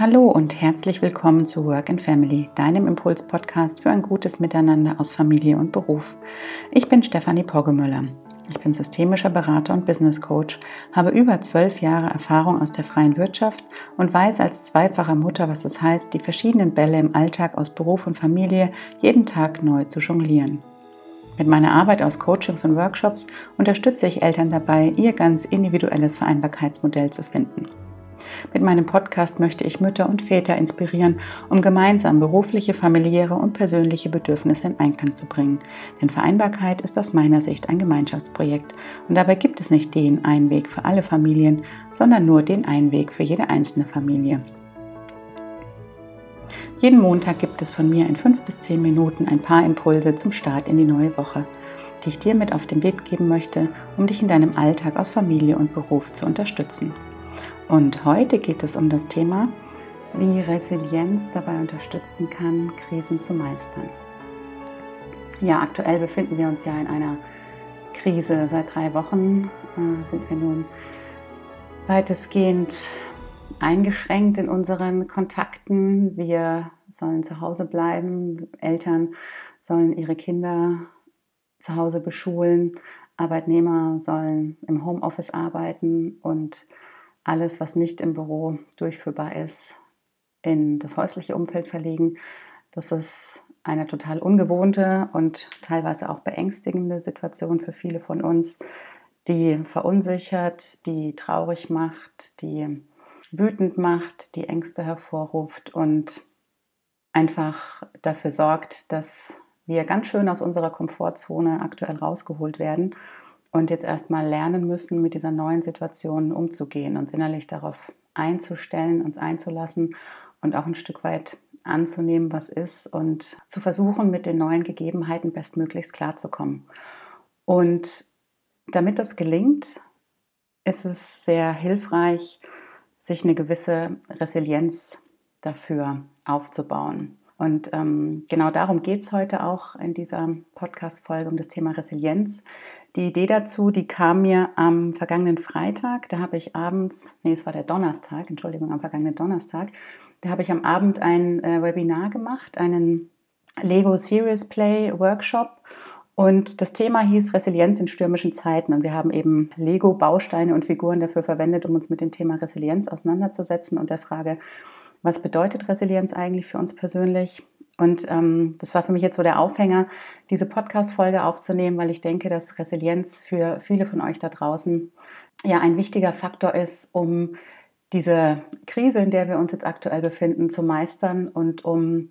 Hallo und herzlich willkommen zu Work and Family, deinem Impuls-Podcast für ein gutes Miteinander aus Familie und Beruf. Ich bin Stefanie Poggemöller. Ich bin systemischer Berater und Business Coach, habe über zwölf Jahre Erfahrung aus der freien Wirtschaft und weiß als zweifache Mutter, was es heißt, die verschiedenen Bälle im Alltag aus Beruf und Familie jeden Tag neu zu jonglieren. Mit meiner Arbeit aus Coachings und Workshops unterstütze ich Eltern dabei, ihr ganz individuelles Vereinbarkeitsmodell zu finden. Mit meinem Podcast möchte ich Mütter und Väter inspirieren, um gemeinsam berufliche, familiäre und persönliche Bedürfnisse in Einklang zu bringen. Denn Vereinbarkeit ist aus meiner Sicht ein Gemeinschaftsprojekt und dabei gibt es nicht den einen Weg für alle Familien, sondern nur den einen Weg für jede einzelne Familie. Jeden Montag gibt es von mir in fünf bis zehn Minuten ein paar Impulse zum Start in die neue Woche, die ich dir mit auf den Weg geben möchte, um dich in deinem Alltag aus Familie und Beruf zu unterstützen. Und heute geht es um das Thema, wie Resilienz dabei unterstützen kann, Krisen zu meistern. Ja, aktuell befinden wir uns ja in einer Krise. Seit drei Wochen äh, sind wir nun weitestgehend eingeschränkt in unseren Kontakten. Wir sollen zu Hause bleiben. Eltern sollen ihre Kinder zu Hause beschulen. Arbeitnehmer sollen im Homeoffice arbeiten und alles, was nicht im Büro durchführbar ist, in das häusliche Umfeld verlegen. Das ist eine total ungewohnte und teilweise auch beängstigende Situation für viele von uns, die verunsichert, die traurig macht, die wütend macht, die Ängste hervorruft und einfach dafür sorgt, dass wir ganz schön aus unserer Komfortzone aktuell rausgeholt werden und jetzt erstmal lernen müssen, mit dieser neuen Situation umzugehen, uns innerlich darauf einzustellen, uns einzulassen und auch ein Stück weit anzunehmen, was ist und zu versuchen, mit den neuen Gegebenheiten bestmöglichst klarzukommen. Und damit das gelingt, ist es sehr hilfreich, sich eine gewisse Resilienz dafür aufzubauen. Und ähm, genau darum geht es heute auch in dieser Podcast-Folge um das Thema Resilienz. Die Idee dazu, die kam mir am vergangenen Freitag. Da habe ich abends, nee, es war der Donnerstag, Entschuldigung, am vergangenen Donnerstag. Da habe ich am Abend ein äh, Webinar gemacht, einen Lego Serious Play Workshop. Und das Thema hieß Resilienz in stürmischen Zeiten. Und wir haben eben Lego-Bausteine und Figuren dafür verwendet, um uns mit dem Thema Resilienz auseinanderzusetzen und der Frage, was bedeutet Resilienz eigentlich für uns persönlich? Und ähm, das war für mich jetzt so der Aufhänger, diese Podcast-Folge aufzunehmen, weil ich denke, dass Resilienz für viele von euch da draußen ja ein wichtiger Faktor ist, um diese Krise, in der wir uns jetzt aktuell befinden, zu meistern und um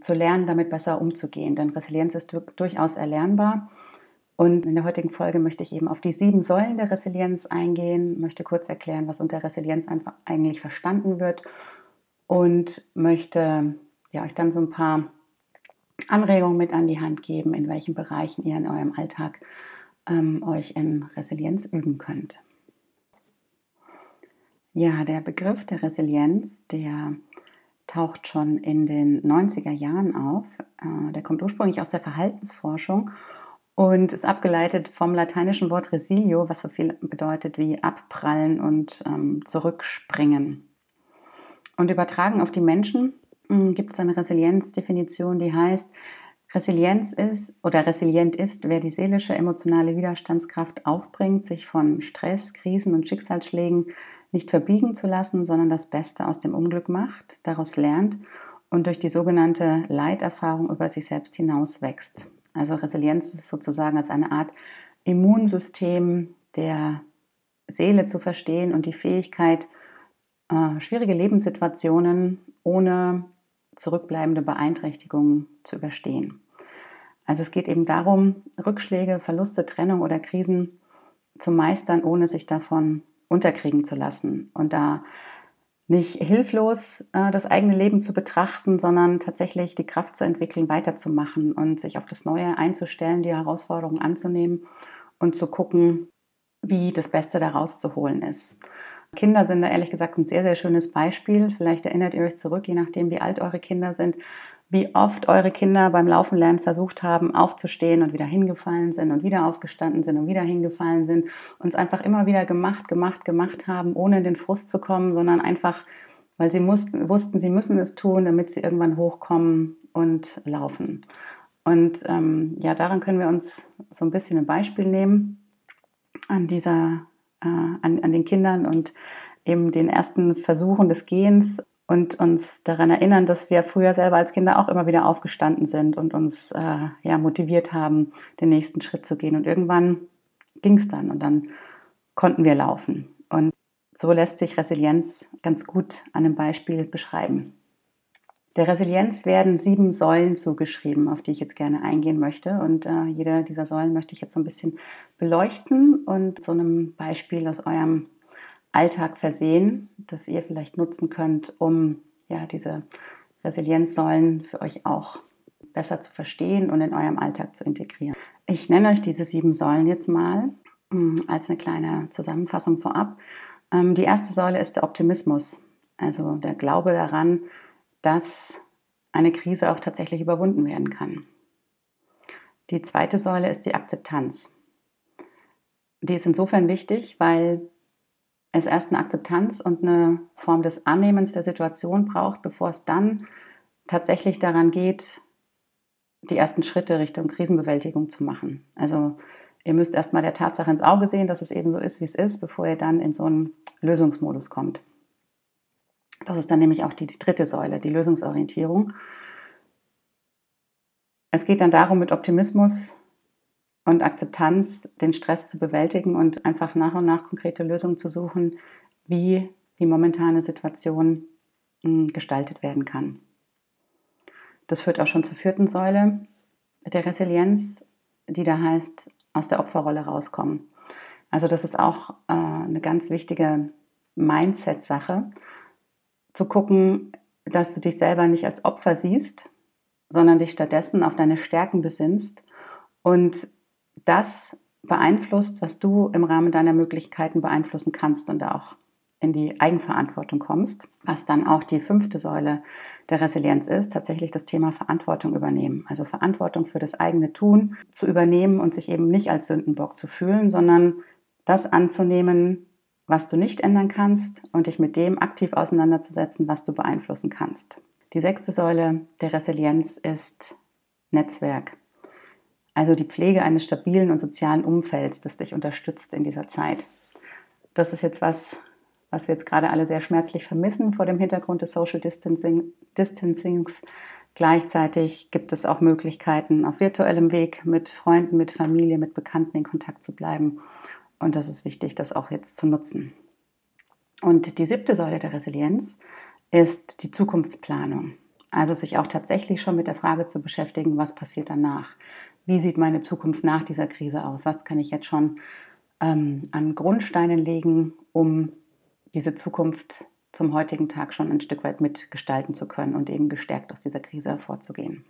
zu lernen, damit besser umzugehen. Denn Resilienz ist durchaus erlernbar. Und in der heutigen Folge möchte ich eben auf die sieben Säulen der Resilienz eingehen, möchte kurz erklären, was unter Resilienz eigentlich verstanden wird und möchte ja, euch dann so ein paar Anregungen mit an die Hand geben, in welchen Bereichen ihr in eurem Alltag ähm, euch in Resilienz üben könnt. Ja, der Begriff der Resilienz, der taucht schon in den 90er Jahren auf. Äh, der kommt ursprünglich aus der Verhaltensforschung und ist abgeleitet vom lateinischen Wort resilio, was so viel bedeutet wie abprallen und ähm, zurückspringen. Und übertragen auf die Menschen hm, gibt es eine Resilienzdefinition, die heißt, Resilienz ist oder resilient ist, wer die seelische emotionale Widerstandskraft aufbringt, sich von Stress, Krisen und Schicksalsschlägen nicht verbiegen zu lassen, sondern das Beste aus dem Unglück macht, daraus lernt und durch die sogenannte Leiterfahrung über sich selbst hinaus wächst. Also Resilienz ist sozusagen als eine Art Immunsystem der Seele zu verstehen und die Fähigkeit, äh, schwierige Lebenssituationen ohne zurückbleibende Beeinträchtigungen zu überstehen. Also es geht eben darum, Rückschläge, Verluste, Trennung oder Krisen zu meistern, ohne sich davon unterkriegen zu lassen und da nicht hilflos äh, das eigene Leben zu betrachten, sondern tatsächlich die Kraft zu entwickeln, weiterzumachen und sich auf das Neue einzustellen, die Herausforderungen anzunehmen und zu gucken, wie das Beste daraus zu holen ist. Kinder sind da ehrlich gesagt ein sehr, sehr schönes Beispiel. Vielleicht erinnert ihr euch zurück, je nachdem, wie alt eure Kinder sind, wie oft eure Kinder beim Laufen lernen versucht haben, aufzustehen und wieder hingefallen sind und wieder aufgestanden sind und wieder hingefallen sind und es einfach immer wieder gemacht, gemacht, gemacht haben, ohne in den Frust zu kommen, sondern einfach, weil sie mussten, wussten, sie müssen es tun, damit sie irgendwann hochkommen und laufen. Und ähm, ja, daran können wir uns so ein bisschen ein Beispiel nehmen an dieser, äh, an, an den Kindern und eben den ersten Versuchen des Gehens und uns daran erinnern, dass wir früher selber als Kinder auch immer wieder aufgestanden sind und uns äh, ja motiviert haben, den nächsten Schritt zu gehen. Und irgendwann ging es dann und dann konnten wir laufen. Und so lässt sich Resilienz ganz gut an einem Beispiel beschreiben. Der Resilienz werden sieben Säulen zugeschrieben, auf die ich jetzt gerne eingehen möchte. Und äh, jede dieser Säulen möchte ich jetzt so ein bisschen beleuchten und so einem Beispiel aus eurem Alltag versehen, das ihr vielleicht nutzen könnt, um ja, diese Resilienzsäulen für euch auch besser zu verstehen und in eurem Alltag zu integrieren. Ich nenne euch diese sieben Säulen jetzt mal mm, als eine kleine Zusammenfassung vorab. Ähm, die erste Säule ist der Optimismus, also der Glaube daran, dass eine Krise auch tatsächlich überwunden werden kann. Die zweite Säule ist die Akzeptanz. Die ist insofern wichtig, weil es erst eine Akzeptanz und eine Form des Annehmens der Situation braucht, bevor es dann tatsächlich daran geht, die ersten Schritte Richtung Krisenbewältigung zu machen. Also ihr müsst erstmal der Tatsache ins Auge sehen, dass es eben so ist, wie es ist, bevor ihr dann in so einen Lösungsmodus kommt. Das ist dann nämlich auch die, die dritte Säule, die Lösungsorientierung. Es geht dann darum, mit Optimismus und Akzeptanz den Stress zu bewältigen und einfach nach und nach konkrete Lösungen zu suchen, wie die momentane Situation hm, gestaltet werden kann. Das führt auch schon zur vierten Säule der Resilienz, die da heißt, aus der Opferrolle rauskommen. Also das ist auch äh, eine ganz wichtige Mindset-Sache zu gucken, dass du dich selber nicht als Opfer siehst, sondern dich stattdessen auf deine Stärken besinnst und das beeinflusst, was du im Rahmen deiner Möglichkeiten beeinflussen kannst und auch in die Eigenverantwortung kommst, was dann auch die fünfte Säule der Resilienz ist, tatsächlich das Thema Verantwortung übernehmen. Also Verantwortung für das eigene Tun zu übernehmen und sich eben nicht als Sündenbock zu fühlen, sondern das anzunehmen, was du nicht ändern kannst und dich mit dem aktiv auseinanderzusetzen, was du beeinflussen kannst. Die sechste Säule der Resilienz ist Netzwerk. Also die Pflege eines stabilen und sozialen Umfelds, das dich unterstützt in dieser Zeit. Das ist jetzt was, was wir jetzt gerade alle sehr schmerzlich vermissen vor dem Hintergrund des Social Distancing, Distancings. Gleichzeitig gibt es auch Möglichkeiten, auf virtuellem Weg mit Freunden, mit Familie, mit Bekannten in Kontakt zu bleiben und das ist wichtig, das auch jetzt zu nutzen. Und die siebte Säule der Resilienz ist die Zukunftsplanung. Also sich auch tatsächlich schon mit der Frage zu beschäftigen, was passiert danach? Wie sieht meine Zukunft nach dieser Krise aus? Was kann ich jetzt schon ähm, an Grundsteinen legen, um diese Zukunft zum heutigen Tag schon ein Stück weit mitgestalten zu können und eben gestärkt aus dieser Krise hervorzugehen?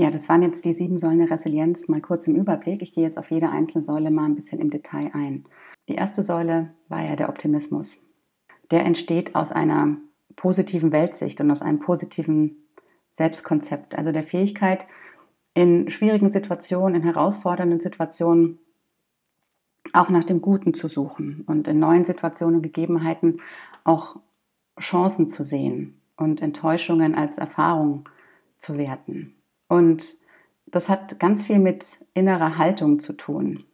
Ja, das waren jetzt die sieben Säulen der Resilienz mal kurz im Überblick. Ich gehe jetzt auf jede einzelne Säule mal ein bisschen im Detail ein. Die erste Säule war ja der Optimismus. Der entsteht aus einer positiven Weltsicht und aus einem positiven Selbstkonzept, also der Fähigkeit, in schwierigen Situationen, in herausfordernden Situationen auch nach dem Guten zu suchen und in neuen Situationen und Gegebenheiten auch Chancen zu sehen und Enttäuschungen als Erfahrung zu werten. Und das hat ganz viel mit innerer Haltung zu tun.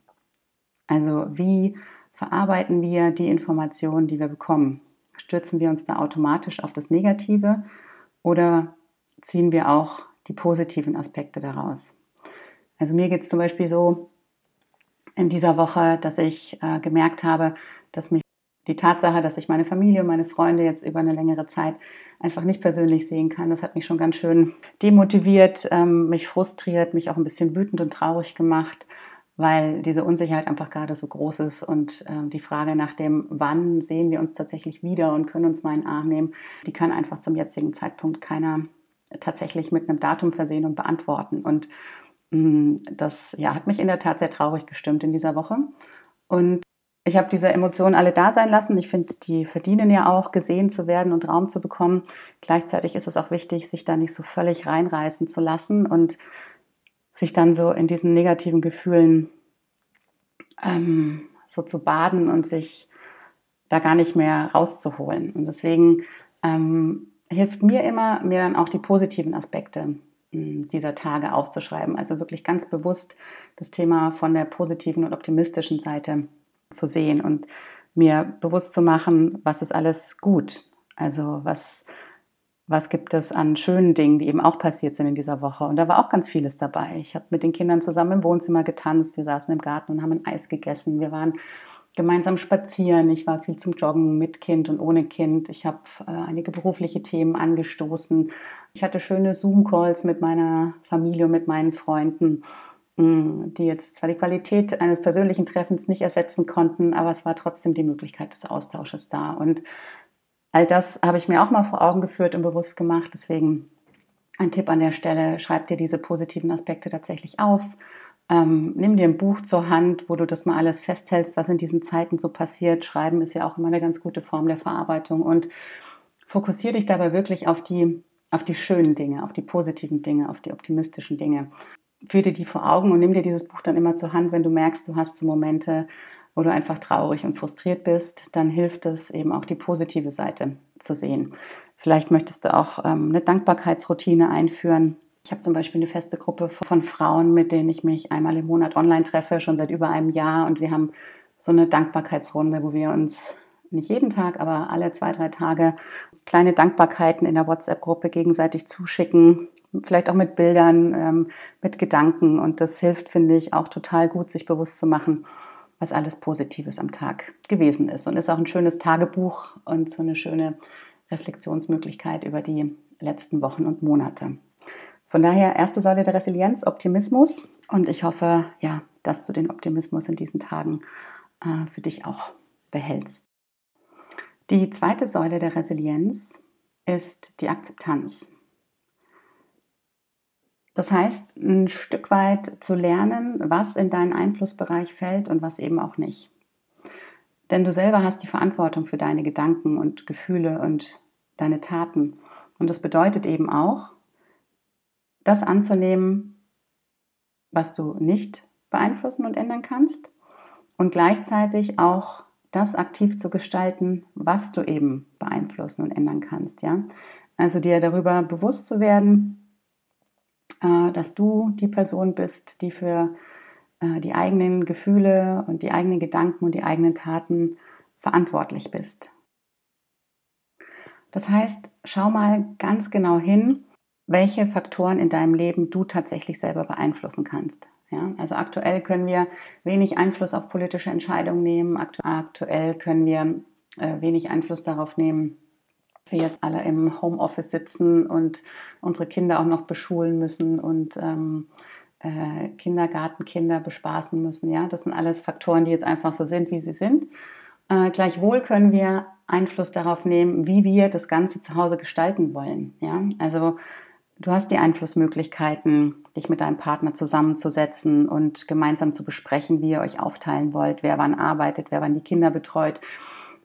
Also wie verarbeiten wir die Informationen, die wir bekommen? Stürzen wir uns da automatisch auf das Negative oder ziehen wir auch die positiven Aspekte daraus? Also mir geht es zum Beispiel so in dieser Woche, dass ich äh, gemerkt habe, dass mich die Tatsache, dass ich meine Familie und meine Freunde jetzt über eine längere Zeit einfach nicht persönlich sehen kann, das hat mich schon ganz schön demotiviert, ähm, mich frustriert, mich auch ein bisschen wütend und traurig gemacht, weil diese Unsicherheit einfach gerade so groß ist und äh, die Frage nach dem, wann sehen wir uns tatsächlich wieder und können uns mal in den Arm nehmen, die kann einfach zum jetzigen Zeitpunkt keiner tatsächlich mit einem Datum versehen und beantworten. Und mm, das ja, hat mich in der Tat sehr traurig gestimmt in dieser Woche. Und ich habe diese Emotionen alle da sein lassen. Ich finde, die verdienen ja auch, gesehen zu werden und Raum zu bekommen. Gleichzeitig ist es auch wichtig, sich da nicht so völlig reinreißen zu lassen und sich dann so in diesen negativen Gefühlen ähm, so zu baden und sich da gar nicht mehr rauszuholen. Und deswegen ähm, hilft mir immer, mir dann auch die positiven Aspekte hm, dieser Tage aufzuschreiben. Also wirklich ganz bewusst das Thema von der positiven und optimistischen Seite zu sehen und mir bewusst zu machen, was ist alles gut. Also was, was gibt es an schönen Dingen, die eben auch passiert sind in dieser Woche. Und da war auch ganz vieles dabei. Ich habe mit den Kindern zusammen im Wohnzimmer getanzt, wir saßen im Garten und haben ein Eis gegessen. Wir waren gemeinsam spazieren. Ich war viel zum Joggen mit Kind und ohne Kind. Ich habe äh, einige berufliche Themen angestoßen. Ich hatte schöne Zoom-Calls mit meiner Familie und mit meinen Freunden, die jetzt zwar die Qualität eines persönlichen Treffens nicht ersetzen konnten, aber es war trotzdem die Möglichkeit des Austausches da. Und all das habe ich mir auch mal vor Augen geführt und bewusst gemacht. Deswegen ein Tipp an der Stelle, schreib dir diese positiven Aspekte tatsächlich auf ähm, nimm dir ein Buch zur Hand, wo du das mal alles festhältst, was in diesen Zeiten so passiert. Schreiben ist ja auch immer eine ganz gute Form der Verarbeitung und fokussiere dich dabei wirklich auf die, auf die schönen Dinge, auf die positiven Dinge, auf die optimistischen Dinge. Führ dir die vor Augen und nimm dir dieses Buch dann immer zur Hand, wenn du merkst, du hast so Momente, wo du einfach traurig und frustriert bist, dann hilft es eben auch die positive Seite zu sehen. Vielleicht möchtest du auch ähm, eine Dankbarkeitsroutine einführen, ich habe zum Beispiel eine feste Gruppe von Frauen, mit denen ich mich einmal im Monat online treffe, schon seit über einem Jahr. Und wir haben so eine Dankbarkeitsrunde, wo wir uns nicht jeden Tag, aber alle zwei, drei Tage kleine Dankbarkeiten in der WhatsApp-Gruppe gegenseitig zuschicken. Vielleicht auch mit Bildern, ähm, mit Gedanken. Und das hilft, finde ich, auch total gut, sich bewusst zu machen, was alles Positives am Tag gewesen ist. Und ist auch ein schönes Tagebuch und so eine schöne Reflexionsmöglichkeit über die letzten Wochen und Monate. Von daher erste Säule der Resilienz, Optimismus. Und ich hoffe, ja, dass du den Optimismus in diesen Tagen äh, für dich auch behältst. Die zweite Säule der Resilienz ist die Akzeptanz. Das heißt, ein Stück weit zu lernen, was in deinen Einflussbereich fällt und was eben auch nicht. Denn du selber hast die Verantwortung für deine Gedanken und Gefühle und deine Taten. Und das bedeutet eben auch, das anzunehmen, was du nicht beeinflussen und ändern kannst und gleichzeitig auch das aktiv zu gestalten, was du eben beeinflussen und ändern kannst, ja? Also dir darüber bewusst zu werden, dass du die Person bist, die für äh, die eigenen Gefühle und die eigenen Gedanken und die eigenen Taten verantwortlich bist. Das heißt, schau mal ganz genau hin, welche Faktoren in deinem Leben du tatsächlich selber beeinflussen kannst. Ja, also aktuell können wir wenig Einfluss auf politische Entscheidungen nehmen. Aktuell können wir äh, wenig Einfluss darauf nehmen, wir jetzt alle im Homeoffice sitzen und unsere Kinder auch noch beschulen müssen und ähm, äh, Kindergartenkinder bespaßen müssen. Ja, das sind alles Faktoren, die jetzt einfach so sind, wie sie sind. Äh, gleichwohl können wir Einfluss darauf nehmen, wie wir das Ganze zu Hause gestalten wollen. Ja, also Du hast die Einflussmöglichkeiten, dich mit deinem Partner zusammenzusetzen und gemeinsam zu besprechen, wie ihr euch aufteilen wollt, wer wann arbeitet, wer wann die Kinder betreut,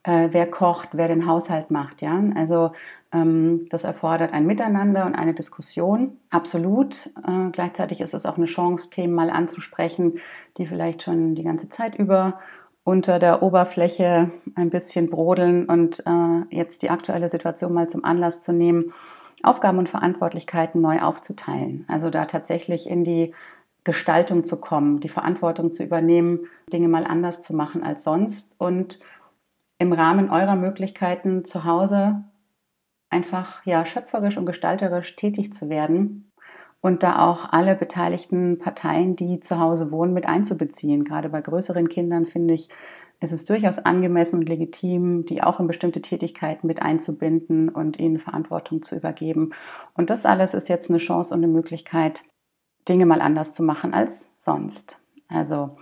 äh, wer kocht, wer den Haushalt macht. Ja? Also ähm, das erfordert ein Miteinander und eine Diskussion, absolut. Äh, gleichzeitig ist es auch eine Chance, Themen mal anzusprechen, die vielleicht schon die ganze Zeit über unter der Oberfläche ein bisschen brodeln und äh, jetzt die aktuelle Situation mal zum Anlass zu nehmen, Aufgaben und Verantwortlichkeiten neu aufzuteilen. Also da tatsächlich in die Gestaltung zu kommen, die Verantwortung zu übernehmen, Dinge mal anders zu machen als sonst und im Rahmen eurer Möglichkeiten zu Hause einfach ja schöpferisch und gestalterisch tätig zu werden und da auch alle beteiligten Parteien, die zu Hause wohnen, mit einzubeziehen. Gerade bei größeren Kindern finde ich, es ist durchaus angemessen und legitim, die auch in bestimmte Tätigkeiten mit einzubinden und ihnen Verantwortung zu übergeben. Und das alles ist jetzt eine Chance und eine Möglichkeit, Dinge mal anders zu machen als sonst. Also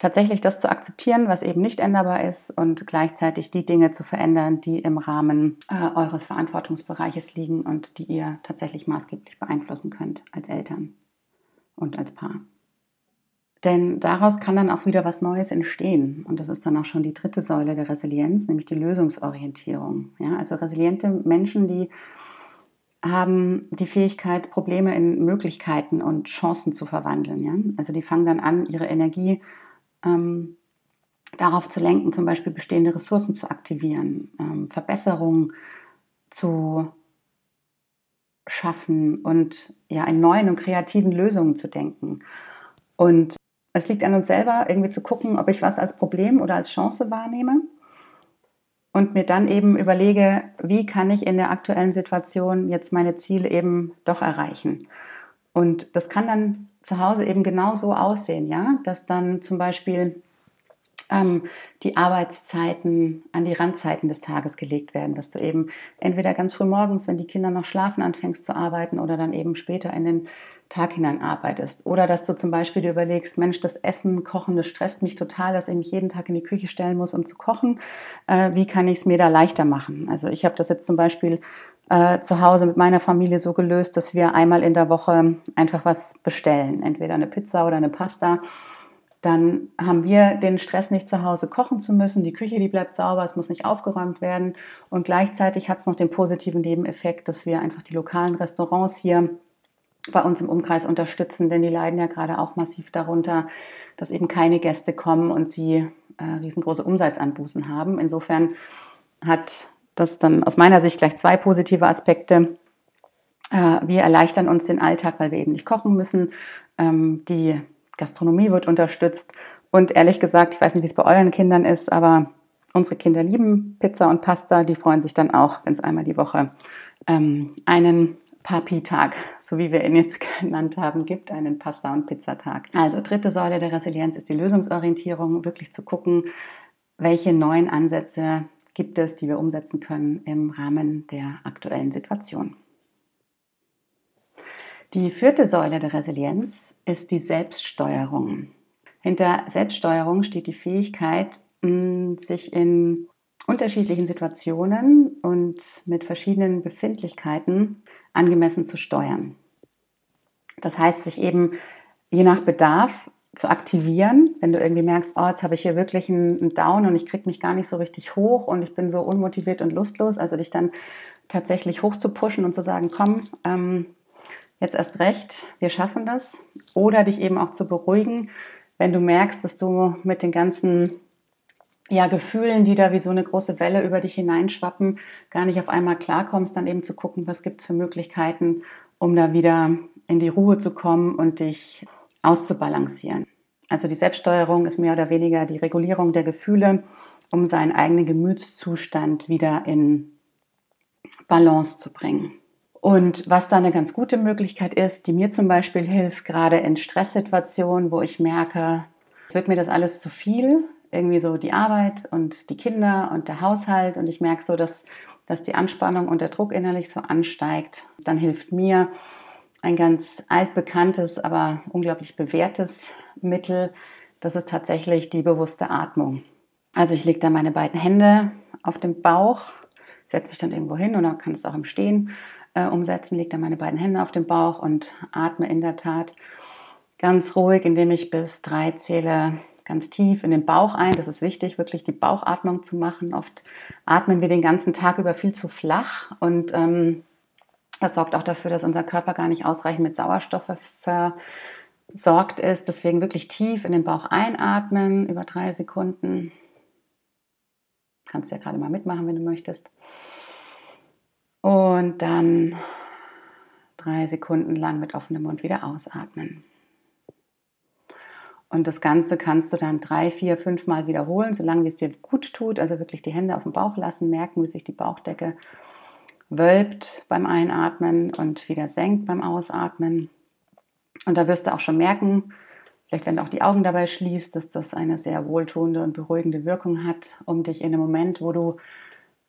tatsächlich das zu akzeptieren, was eben nicht änderbar ist und gleichzeitig die Dinge zu verändern, die im Rahmen äh, eures Verantwortungsbereiches liegen und die ihr tatsächlich maßgeblich beeinflussen könnt als Eltern und als Paar. Denn daraus kann dann auch wieder was Neues entstehen. Und das ist dann auch schon die dritte Säule der Resilienz, nämlich die Lösungsorientierung. Ja, also resiliente Menschen, die haben die Fähigkeit, Probleme in Möglichkeiten und Chancen zu verwandeln. Ja? Also die fangen dann an, ihre Energie ähm, darauf zu lenken, zum Beispiel bestehende Ressourcen zu aktivieren, ähm, Verbesserungen zu schaffen und ja in neuen und kreativen Lösungen zu denken. Und es liegt an uns selber, irgendwie zu gucken, ob ich was als Problem oder als Chance wahrnehme und mir dann eben überlege, wie kann ich in der aktuellen Situation jetzt meine Ziele eben doch erreichen. Und das kann dann zu Hause eben genau so aussehen, ja, dass dann zum Beispiel ähm, die Arbeitszeiten an die Randzeiten des Tages gelegt werden, dass du eben entweder ganz früh morgens, wenn die Kinder noch schlafen, anfängst zu arbeiten oder dann eben später in den Tag hinein arbeitest. Oder dass du zum Beispiel dir überlegst, Mensch, das Essen, Kochen, das stresst mich total, dass ich mich jeden Tag in die Küche stellen muss, um zu kochen. Äh, wie kann ich es mir da leichter machen? Also ich habe das jetzt zum Beispiel äh, zu Hause mit meiner Familie so gelöst, dass wir einmal in der Woche einfach was bestellen. Entweder eine Pizza oder eine Pasta dann haben wir den Stress nicht zu Hause kochen zu müssen. Die Küche, die bleibt sauber, es muss nicht aufgeräumt werden. Und gleichzeitig hat es noch den positiven Nebeneffekt, dass wir einfach die lokalen Restaurants hier bei uns im Umkreis unterstützen, denn die leiden ja gerade auch massiv darunter, dass eben keine Gäste kommen und sie äh, riesengroße Umsatzanbußen haben. Insofern hat das dann aus meiner Sicht gleich zwei positive Aspekte. Äh, wir erleichtern uns den Alltag, weil wir eben nicht kochen müssen. Ähm, die Gastronomie wird unterstützt. Und ehrlich gesagt, ich weiß nicht, wie es bei euren Kindern ist, aber unsere Kinder lieben Pizza und Pasta. Die freuen sich dann auch, wenn es einmal die Woche ähm, einen Papi-Tag, so wie wir ihn jetzt genannt haben, gibt, einen Pasta- und Pizzatag. Also dritte Säule der Resilienz ist die Lösungsorientierung, wirklich zu gucken, welche neuen Ansätze gibt es, die wir umsetzen können im Rahmen der aktuellen Situation. Die vierte Säule der Resilienz ist die Selbststeuerung. Hinter Selbststeuerung steht die Fähigkeit, sich in unterschiedlichen Situationen und mit verschiedenen Befindlichkeiten angemessen zu steuern. Das heißt, sich eben je nach Bedarf zu aktivieren, wenn du irgendwie merkst, oh, jetzt habe ich hier wirklich einen Down und ich kriege mich gar nicht so richtig hoch und ich bin so unmotiviert und lustlos, also dich dann tatsächlich hoch zu pushen und zu sagen, komm, ähm, jetzt erst recht, wir schaffen das. Oder dich eben auch zu beruhigen, wenn du merkst, dass du mit den ganzen ja, Gefühlen, die da wie so eine große Welle über dich hineinschwappen, gar nicht auf einmal klarkommst, dann eben zu gucken, was gibt es für Möglichkeiten, um da wieder in die Ruhe zu kommen und dich auszubalancieren. Also die Selbststeuerung ist mehr oder weniger die Regulierung der Gefühle, um seinen eigenen Gemütszustand wieder in Balance zu bringen. Und was da eine ganz gute Möglichkeit ist, die mir zum Beispiel hilft, gerade in Stresssituationen, wo ich merke, es wird mir das alles zu viel, irgendwie so die Arbeit und die Kinder und der Haushalt. Und ich merke so, dass, dass die Anspannung und der Druck innerlich so ansteigt, dann hilft mir ein ganz altbekanntes, aber unglaublich bewährtes Mittel, das ist tatsächlich die bewusste Atmung. Also ich lege da meine beiden Hände auf den Bauch, setze mich dann irgendwo hin dann kann es auch im Stehen äh, umsetzen, lege dann meine beiden Hände auf den Bauch und atme in der Tat ganz ruhig, indem ich bis drei zähle ganz tief in den Bauch ein. Das ist wichtig, wirklich die Bauchatmung zu machen. Oft atmen wir den ganzen Tag über viel zu flach und ähm, das sorgt auch dafür, dass unser Körper gar nicht ausreichend mit Sauerstoff versorgt ist. Deswegen wirklich tief in den Bauch einatmen über drei Sekunden. Kannst ja gerade mal mitmachen, wenn du möchtest. Und dann drei Sekunden lang mit offenem Mund wieder ausatmen. Und das Ganze kannst du dann drei, vier, fünf Mal wiederholen, solange es dir gut tut. Also wirklich die Hände auf dem Bauch lassen, merken, wie sich die Bauchdecke wölbt beim Einatmen und wieder senkt beim Ausatmen. Und da wirst du auch schon merken, vielleicht wenn du auch die Augen dabei schließt, dass das eine sehr wohltuende und beruhigende Wirkung hat, um dich in einem Moment, wo du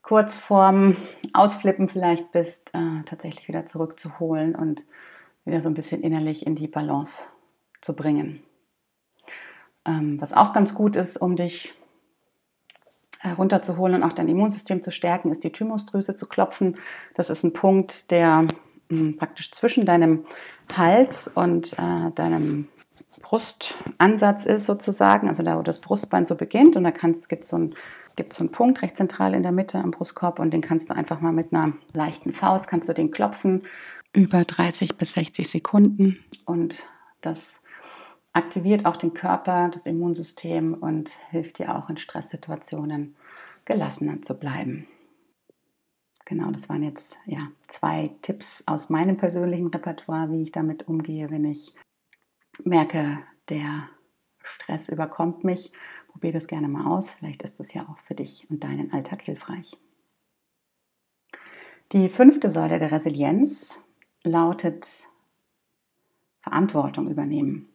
kurz vorm Ausflippen vielleicht bist, äh, tatsächlich wieder zurückzuholen und wieder so ein bisschen innerlich in die Balance zu bringen. Ähm, was auch ganz gut ist, um dich herunterzuholen und auch dein Immunsystem zu stärken, ist die Thymusdrüse zu klopfen. Das ist ein Punkt, der mh, hm, praktisch zwischen deinem Hals und äh, deinem Brustansatz ist sozusagen, also da, wo das Brustbein so beginnt. Und da gibt es so ein gibt so einen Punkt recht zentral in der Mitte am Brustkorb und den kannst du einfach mal mit einer leichten Faust, kannst du den klopfen über 30 bis 60 Sekunden und das aktiviert auch den Körper, das Immunsystem und hilft dir auch in Stresssituationen gelassener zu bleiben. Genau, das waren jetzt ja, zwei Tipps aus meinem persönlichen Repertoire, wie ich damit umgehe, wenn ich merke, der Stress überkommt mich. Probier das gerne mal aus. Vielleicht ist das ja auch für dich und deinen Alltag hilfreich. Die fünfte Säule der Resilienz lautet Verantwortung übernehmen.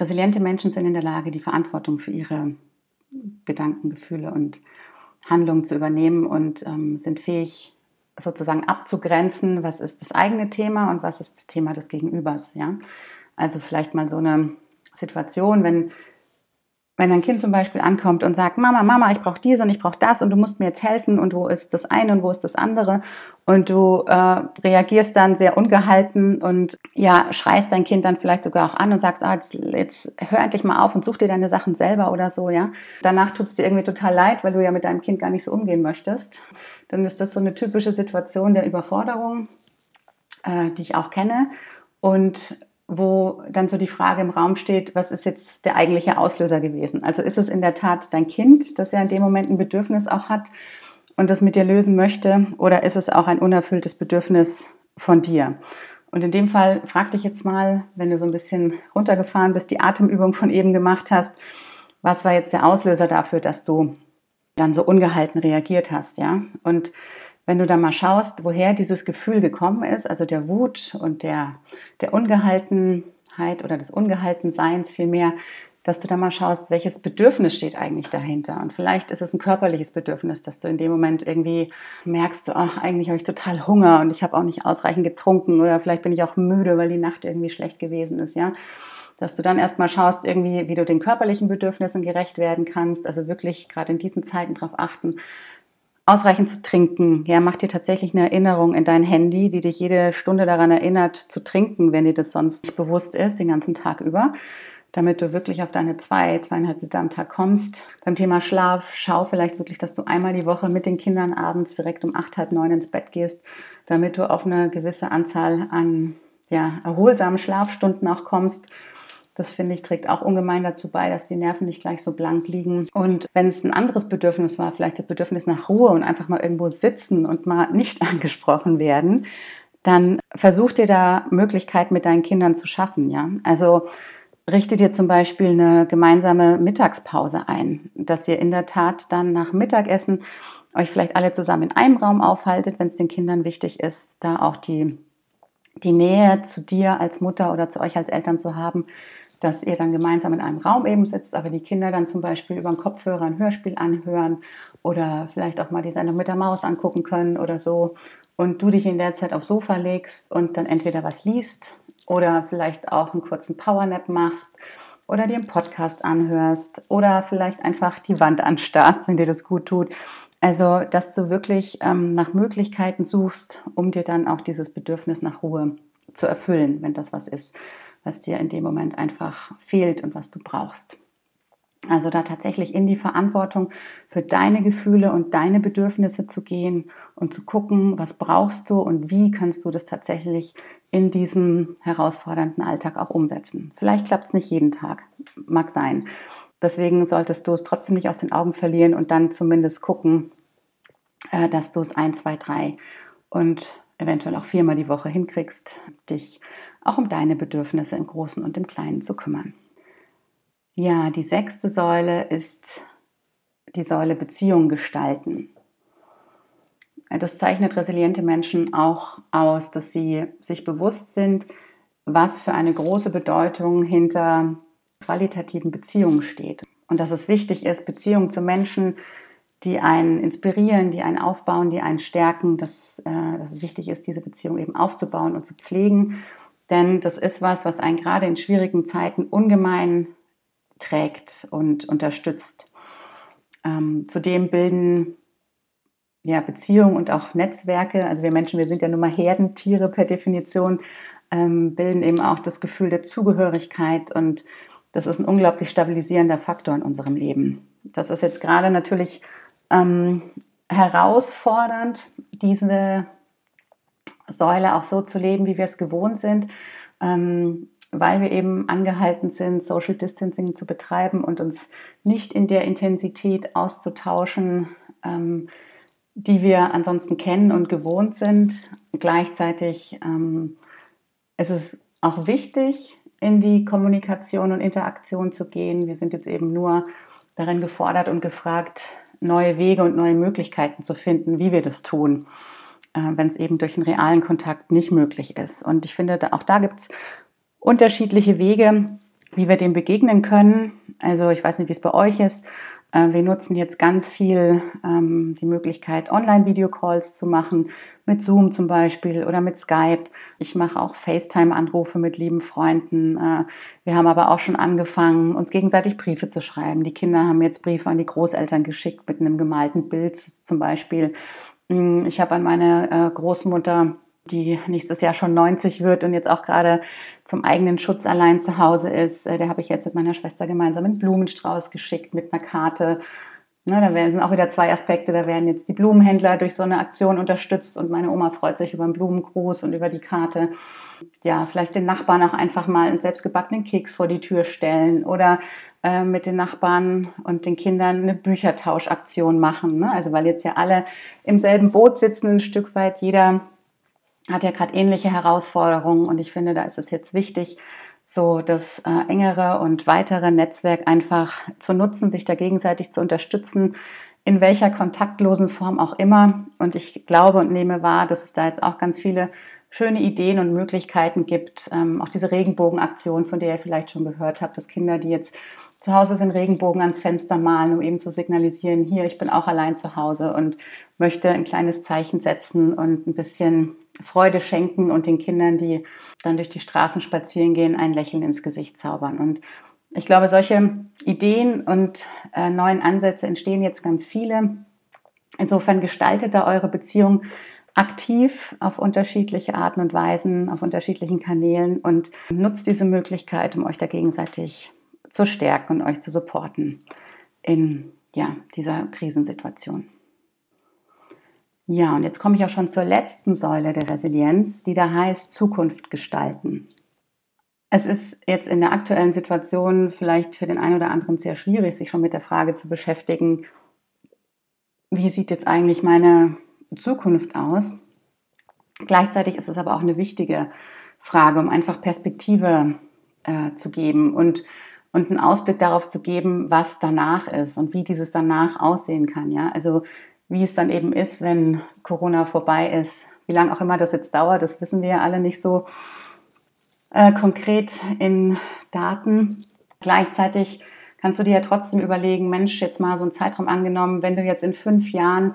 Resiliente Menschen sind in der Lage, die Verantwortung für ihre Gedanken, Gefühle und Handlungen zu übernehmen und ähm, sind fähig, sozusagen abzugrenzen, was ist das eigene Thema und was ist das Thema des Gegenübers. Ja? Also vielleicht mal so eine Situation, wenn wenn ein Kind zum Beispiel ankommt und sagt, Mama, Mama, ich brauche dies und ich brauche das und du musst mir jetzt helfen und wo ist das eine und wo ist das andere und du äh, reagierst dann sehr ungehalten und ja, schreist dein Kind dann vielleicht sogar auch an und sagst, ah, jetzt, jetzt hör endlich mal auf und such dir deine Sachen selber oder so, ja. Danach tut es dir irgendwie total leid, weil du ja mit deinem Kind gar nicht so umgehen möchtest. Dann ist das so eine typische Situation der Überforderung, äh, die ich auch kenne und wo dann so die Frage im Raum steht, was ist jetzt der eigentliche Auslöser gewesen? Also ist es in der Tat dein Kind, das ja in dem Moment ein Bedürfnis auch hat und das mit dir lösen möchte, oder ist es auch ein unerfülltes Bedürfnis von dir? Und in dem Fall frag dich jetzt mal, wenn du so ein bisschen runtergefahren bist, die Atemübung von eben gemacht hast, was war jetzt der Auslöser dafür, dass du dann so ungehalten reagiert hast, ja? Und wenn du da mal schaust, woher dieses Gefühl gekommen ist, also der Wut und der, der Ungehaltenheit oder des Ungehaltenseins vielmehr, dass du da mal schaust, welches Bedürfnis steht eigentlich dahinter. Und vielleicht ist es ein körperliches Bedürfnis, dass du in dem Moment irgendwie merkst, ach, eigentlich habe ich total Hunger und ich habe auch nicht ausreichend getrunken oder vielleicht bin ich auch müde, weil die Nacht irgendwie schlecht gewesen ist, ja. Dass du dann erstmal schaust, irgendwie, wie du den körperlichen Bedürfnissen gerecht werden kannst. Also wirklich gerade in diesen Zeiten darauf achten, ausreichend zu trinken. Ja, mach dir tatsächlich eine Erinnerung in dein Handy, die dich jede Stunde daran erinnert, zu trinken, wenn dir das sonst nicht bewusst ist, den ganzen Tag über, damit du wirklich auf deine zwei, zweieinhalb Liter am Tag kommst. Beim Thema Schlaf, schau vielleicht wirklich, dass du einmal die Woche mit den Kindern abends direkt um acht, halb neun ins Bett gehst, damit du auf eine gewisse Anzahl an ja, erholsamen Schlafstunden auch kommst das finde ich trägt auch ungemein dazu bei, dass die Nerven nicht gleich so blank liegen. Und wenn es ein anderes Bedürfnis war, vielleicht das Bedürfnis nach Ruhe und einfach mal irgendwo sitzen und mal nicht angesprochen werden, dann versuch dir da Möglichkeiten mit deinen Kindern zu schaffen, ja. Also richte dir zum Beispiel eine gemeinsame Mittagspause ein, dass ihr in der Tat dann nach Mittagessen euch vielleicht alle zusammen in einem Raum aufhaltet, wenn es den Kindern wichtig ist, da auch die, die Nähe zu dir als Mutter oder zu euch als Eltern zu haben, dass ihr dann gemeinsam in einem Raum eben sitzt, aber die Kinder dann zum Beispiel über den Kopfhörer ein Hörspiel anhören oder vielleicht auch mal die Sendung mit der Maus angucken können oder so und du dich in der Zeit aufs Sofa legst und dann entweder was liest oder vielleicht auch einen kurzen Powernap machst oder dir einen Podcast anhörst oder vielleicht einfach die Wand anstarrst, wenn dir das gut tut. Also, dass du wirklich ähm, nach Möglichkeiten suchst, um dir dann auch dieses Bedürfnis nach Ruhe zu erfüllen, wenn das was ist was dir in dem Moment einfach fehlt und was du brauchst. Also da tatsächlich in die Verantwortung für deine Gefühle und deine Bedürfnisse zu gehen und zu gucken, was brauchst du und wie kannst du das tatsächlich in diesem herausfordernden Alltag auch umsetzen. Vielleicht klappt es nicht jeden Tag, mag sein. Deswegen solltest du es trotzdem nicht aus den Augen verlieren und dann zumindest gucken, äh, dass du es ein, zwei, drei und eventuell auch viermal die Woche hinkriegst, dich auch um deine Bedürfnisse im Großen und im Kleinen zu kümmern. Ja, die sechste Säule ist die Säule Beziehung gestalten. Das zeichnet resiliente Menschen auch aus, dass sie sich bewusst sind, was für eine große Bedeutung hinter qualitativen Beziehungen steht. Und dass es wichtig ist, Beziehungen zu Menschen, die einen inspirieren, die einen aufbauen, die einen stärken, dass, äh, dass es wichtig ist, diese Beziehung eben aufzubauen und zu pflegen denn das ist was, was einen gerade in schwierigen Zeiten ungemein trägt und unterstützt. Ähm, zudem bilden ja, Beziehungen und auch Netzwerke, also wir Menschen, wir sind ja nun mal Herdentiere per Definition, ähm, bilden eben auch das Gefühl der Zugehörigkeit und das ist ein unglaublich stabilisierender Faktor in unserem Leben. Das ist jetzt gerade natürlich ähm, herausfordernd, diese Säule auch so zu leben, wie wir es gewohnt sind. Ähm, weil wir eben angehalten sind, Social Distancing zu betreiben und uns nicht in der Intensität auszutauschen, ähm, die wir ansonsten kennen und gewohnt sind. Gleichzeitig ähm, ist es auch wichtig, in die Kommunikation und Interaktion zu gehen. Wir sind jetzt eben nur darin gefordert und gefragt, neue Wege und neue Möglichkeiten zu finden, wie wir das tun, wenn es eben durch einen realen Kontakt nicht möglich ist. Und ich finde, auch da gibt es unterschiedliche Wege, wie wir dem begegnen können. Also ich weiß nicht, wie es bei euch ist. Äh, wir nutzen jetzt ganz viel ähm, die Möglichkeit, Online-Video-Calls zu machen, mit Zoom zum Beispiel oder mit Skype. Ich mache auch FaceTime-Anrufe mit lieben Freunden. Äh, wir haben aber auch schon angefangen, uns gegenseitig Briefe zu schreiben. Die Kinder haben jetzt Briefe an die Großeltern geschickt mit einem gemalten Bild zum Beispiel. Mm, ich habe an meine äh, Großmutter die nächstes Jahr schon 90 wird und jetzt auch gerade zum eigenen Schutz allein zu Hause ist. Äh, der habe ich jetzt mit meiner Schwester gemeinsam einen Blumenstrauß geschickt mit einer Karte. Na, da sind auch wieder zwei Aspekte. Da werden jetzt die Blumenhändler durch so eine Aktion unterstützt und meine Oma freut sich über einen Blumengruß und über die Karte. Ja, vielleicht den Nachbarn auch einfach mal einen selbstgebackenen Keks vor die Tür stellen oder äh, mit den Nachbarn und den Kindern eine Büchertauschaktion machen. Ne? Also weil jetzt ja alle im selben Boot sitzen, ein Stück weit jeder hat ja gerade ähnliche Herausforderungen und ich finde, da ist es jetzt wichtig, so das äh, engere und weitere Netzwerk einfach zu nutzen, sich da gegenseitig zu unterstützen, in welcher kontaktlosen Form auch immer. Und ich glaube und nehme wahr, dass es da jetzt auch ganz viele schöne Ideen und Möglichkeiten gibt. Ähm, auch diese Regenbogenaktion, von der ihr vielleicht schon gehört habt, dass Kinder, die jetzt zu Hause sind, Regenbogen ans Fenster malen, um eben zu signalisieren, hier, ich bin auch allein zu Hause und möchte ein kleines Zeichen setzen und ein bisschen Freude schenken und den Kindern, die dann durch die Straßen spazieren gehen, ein Lächeln ins Gesicht zaubern. Und ich glaube, solche Ideen und äh, neuen Ansätze entstehen jetzt ganz viele. Insofern gestaltet da eure Beziehung aktiv auf unterschiedliche Arten und Weisen, auf unterschiedlichen Kanälen und nutzt diese Möglichkeit, um euch da gegenseitig zu stärken und euch zu supporten in ja, dieser Krisensituation. Ja, und jetzt komme ich auch schon zur letzten Säule der Resilienz, die da heißt Zukunft gestalten. Es ist jetzt in der aktuellen Situation vielleicht für den einen oder anderen sehr schwierig, sich schon mit der Frage zu beschäftigen, wie sieht jetzt eigentlich meine Zukunft aus? Gleichzeitig ist es aber auch eine wichtige Frage, um einfach Perspektive äh, zu geben und, und einen Ausblick darauf zu geben, was danach ist und wie dieses danach aussehen kann. Ja? Also wie es dann eben ist, wenn Corona vorbei ist. Wie lange auch immer das jetzt dauert, das wissen wir ja alle nicht so äh, konkret in Daten. Gleichzeitig kannst du dir ja trotzdem überlegen, Mensch, jetzt mal so einen Zeitraum angenommen, wenn du jetzt in fünf Jahren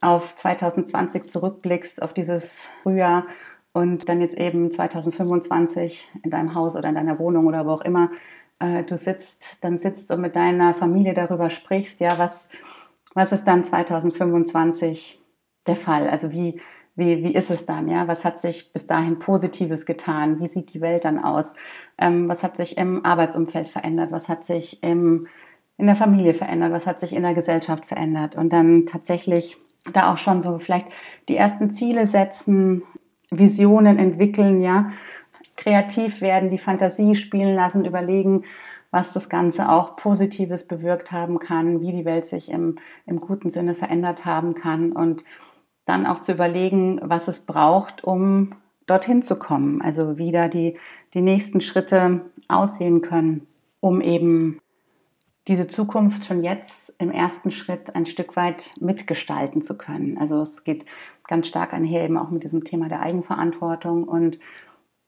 auf 2020 zurückblickst, auf dieses Frühjahr und dann jetzt eben 2025 in deinem Haus oder in deiner Wohnung oder wo auch immer äh, du sitzt, dann sitzt und mit deiner Familie darüber sprichst, ja, was was ist dann 2025 der Fall? Also wie, wie, wie ist es dann? Ja? Was hat sich bis dahin Positives getan? Wie sieht die Welt dann aus? Ähm, was hat sich im Arbeitsumfeld verändert? Was hat sich im, in der Familie verändert? Was hat sich in der Gesellschaft verändert? Und dann tatsächlich da auch schon so vielleicht die ersten Ziele setzen, Visionen entwickeln, ja, kreativ werden, die Fantasie spielen lassen, überlegen, was das Ganze auch Positives bewirkt haben kann, wie die Welt sich im, im guten Sinne verändert haben kann und dann auch zu überlegen, was es braucht, um dorthin zu kommen. Also wie da die, die nächsten Schritte aussehen können, um eben diese Zukunft schon jetzt im ersten Schritt ein Stück weit mitgestalten zu können. Also es geht ganz stark einher eben auch mit diesem Thema der Eigenverantwortung und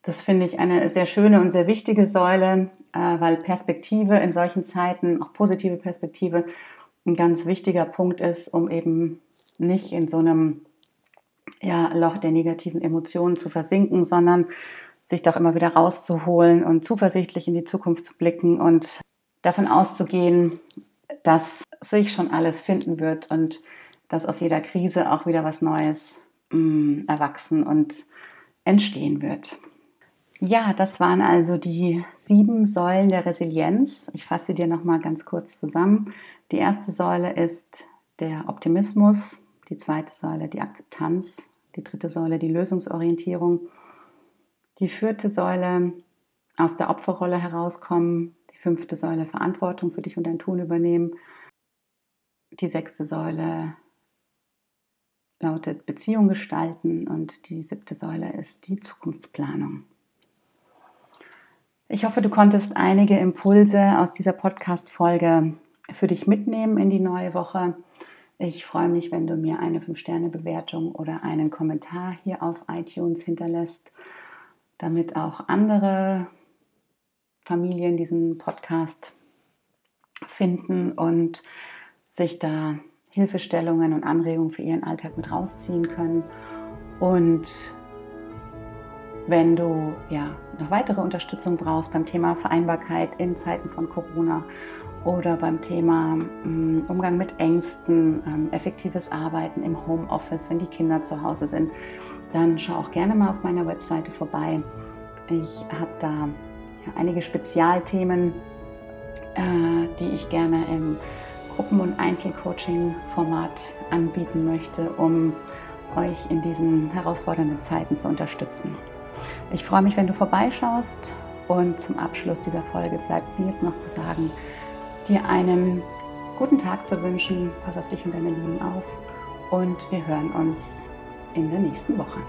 das finde ich eine sehr schöne und sehr wichtige Säule, äh, weil Perspektive in solchen Zeiten, auch positive Perspektive, ein ganz wichtiger Punkt ist, um eben nicht in so einem ja, Loch der negativen Emotionen zu versinken, sondern sich doch immer wieder rauszuholen und zuversichtlich in die Zukunft zu blicken und davon auszugehen, dass sich schon alles finden wird und dass aus jeder Krise auch wieder was Neues mh, mm, erwachsen und entstehen wird. Ja, das waren also die sieben Säulen der Resilienz. Ich fasse dir noch mal ganz kurz zusammen. Die erste Säule ist der Optimismus, die zweite Säule die Akzeptanz, die dritte Säule die Lösungsorientierung, die vierte Säule aus der Opferrolle herauskommen. Die fünfte Säule Verantwortung für dich und dein Tun übernehmen. Die sechste Säule lautet Beziehung gestalten und die siebte Säule ist die Zukunftsplanung. Ich hoffe, du konntest einige Impulse aus dieser Podcast-Folge für dich mitnehmen in die neue Woche. Ich freue mich, wenn du mir eine 5-Sterne-Bewertung oder einen Kommentar hier auf iTunes hinterlässt, damit auch andere Familien diesen Podcast finden und sich da Hilfestellungen und Anregungen für ihren Alltag mit rausziehen können. Und wenn du ja noch weitere Unterstützung brauchst beim Thema Vereinbarkeit in Zeiten von Corona oder beim Thema mm, Umgang mit Ängsten, ähm, effektives Arbeiten im Homeoffice, wenn die Kinder zu Hause sind, dann schau auch gerne mal auf meiner Webseite vorbei. Ich habe da einige Spezialthemen, äh, die ich gerne im Gruppen- und Einzelcoaching-Format anbieten möchte, um euch in diesen herausfordernden Zeiten zu unterstützen. Ich freue mich, wenn du vorbeischaust und zum Abschluss dieser Folge bleibt mir jetzt noch zu sagen, dir einen guten Tag zu wünschen. Pass auf dich und deine Lieben auf und wir hören uns in der nächsten Woche.